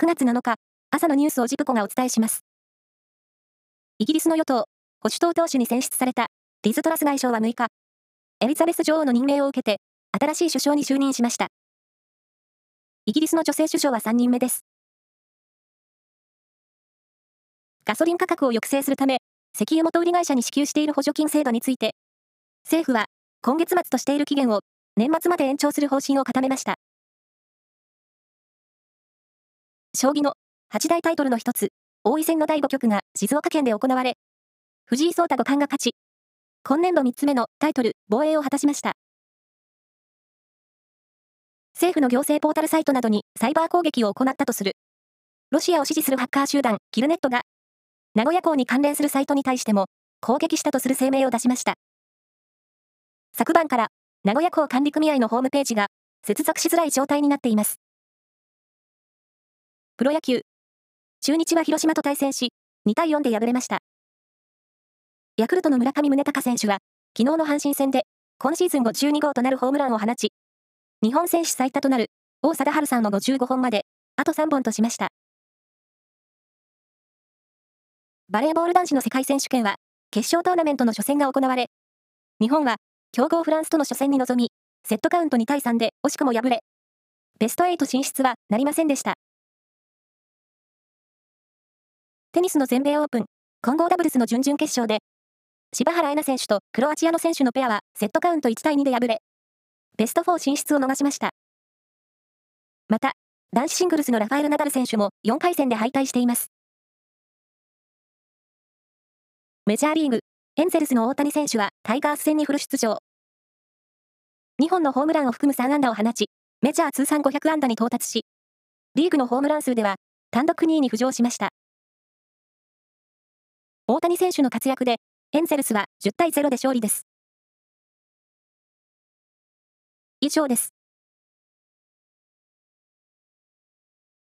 9月7日、朝のニュースをジプコがお伝えします。イギリスの与党、保守党党首に選出されたリズ・トラス外相は6日、エリザベス女王の任命を受けて、新しい首相に就任しました。イギリスの女性首相は3人目です。ガソリン価格を抑制するため、石油元売り会社に支給している補助金制度について、政府は今月末としている期限を年末まで延長する方針を固めました。将棋の八大タイトルの一つ、王位戦の第5局が静岡県で行われ、藤井聡太五冠が勝ち、今年度3つ目のタイトル防衛を果たしました。政府の行政ポータルサイトなどにサイバー攻撃を行ったとする、ロシアを支持するハッカー集団キルネットが名古屋港に関連するサイトに対しても攻撃したとする声明を出しました。昨晩から名古屋港管理組合のホームページが接続しづらい状態になっています。プロ野球。中日は広島と対戦し、2対4で敗れました。ヤクルトの村上宗隆選手は、昨日の阪神戦で、今シーズン52号となるホームランを放ち、日本選手最多となる王貞治さんの55本まで、あと3本としました。バレーボール男子の世界選手権は、決勝トーナメントの初戦が行われ、日本は、強豪フランスとの初戦に臨み、セットカウント2対3で惜しくも敗れ、ベスト8進出はなりませんでした。テニスの全米オープン、混合ダブルスの準々決勝で、柴原瑛菜選手とクロアチアの選手のペアはセットカウント1対2で敗れ、ベスト4進出を逃しました。また、男子シングルスのラファエル・ナダル選手も4回戦で敗退しています。メジャーリーグ、エンゼルスの大谷選手はタイガース戦にフル出場。2本のホームランを含む3安打を放ち、メジャー通算500安打に到達し、リーグのホームラン数では単独2位に浮上しました。大谷選手の活躍で、エンゼルスは10対0で勝利です。以上です。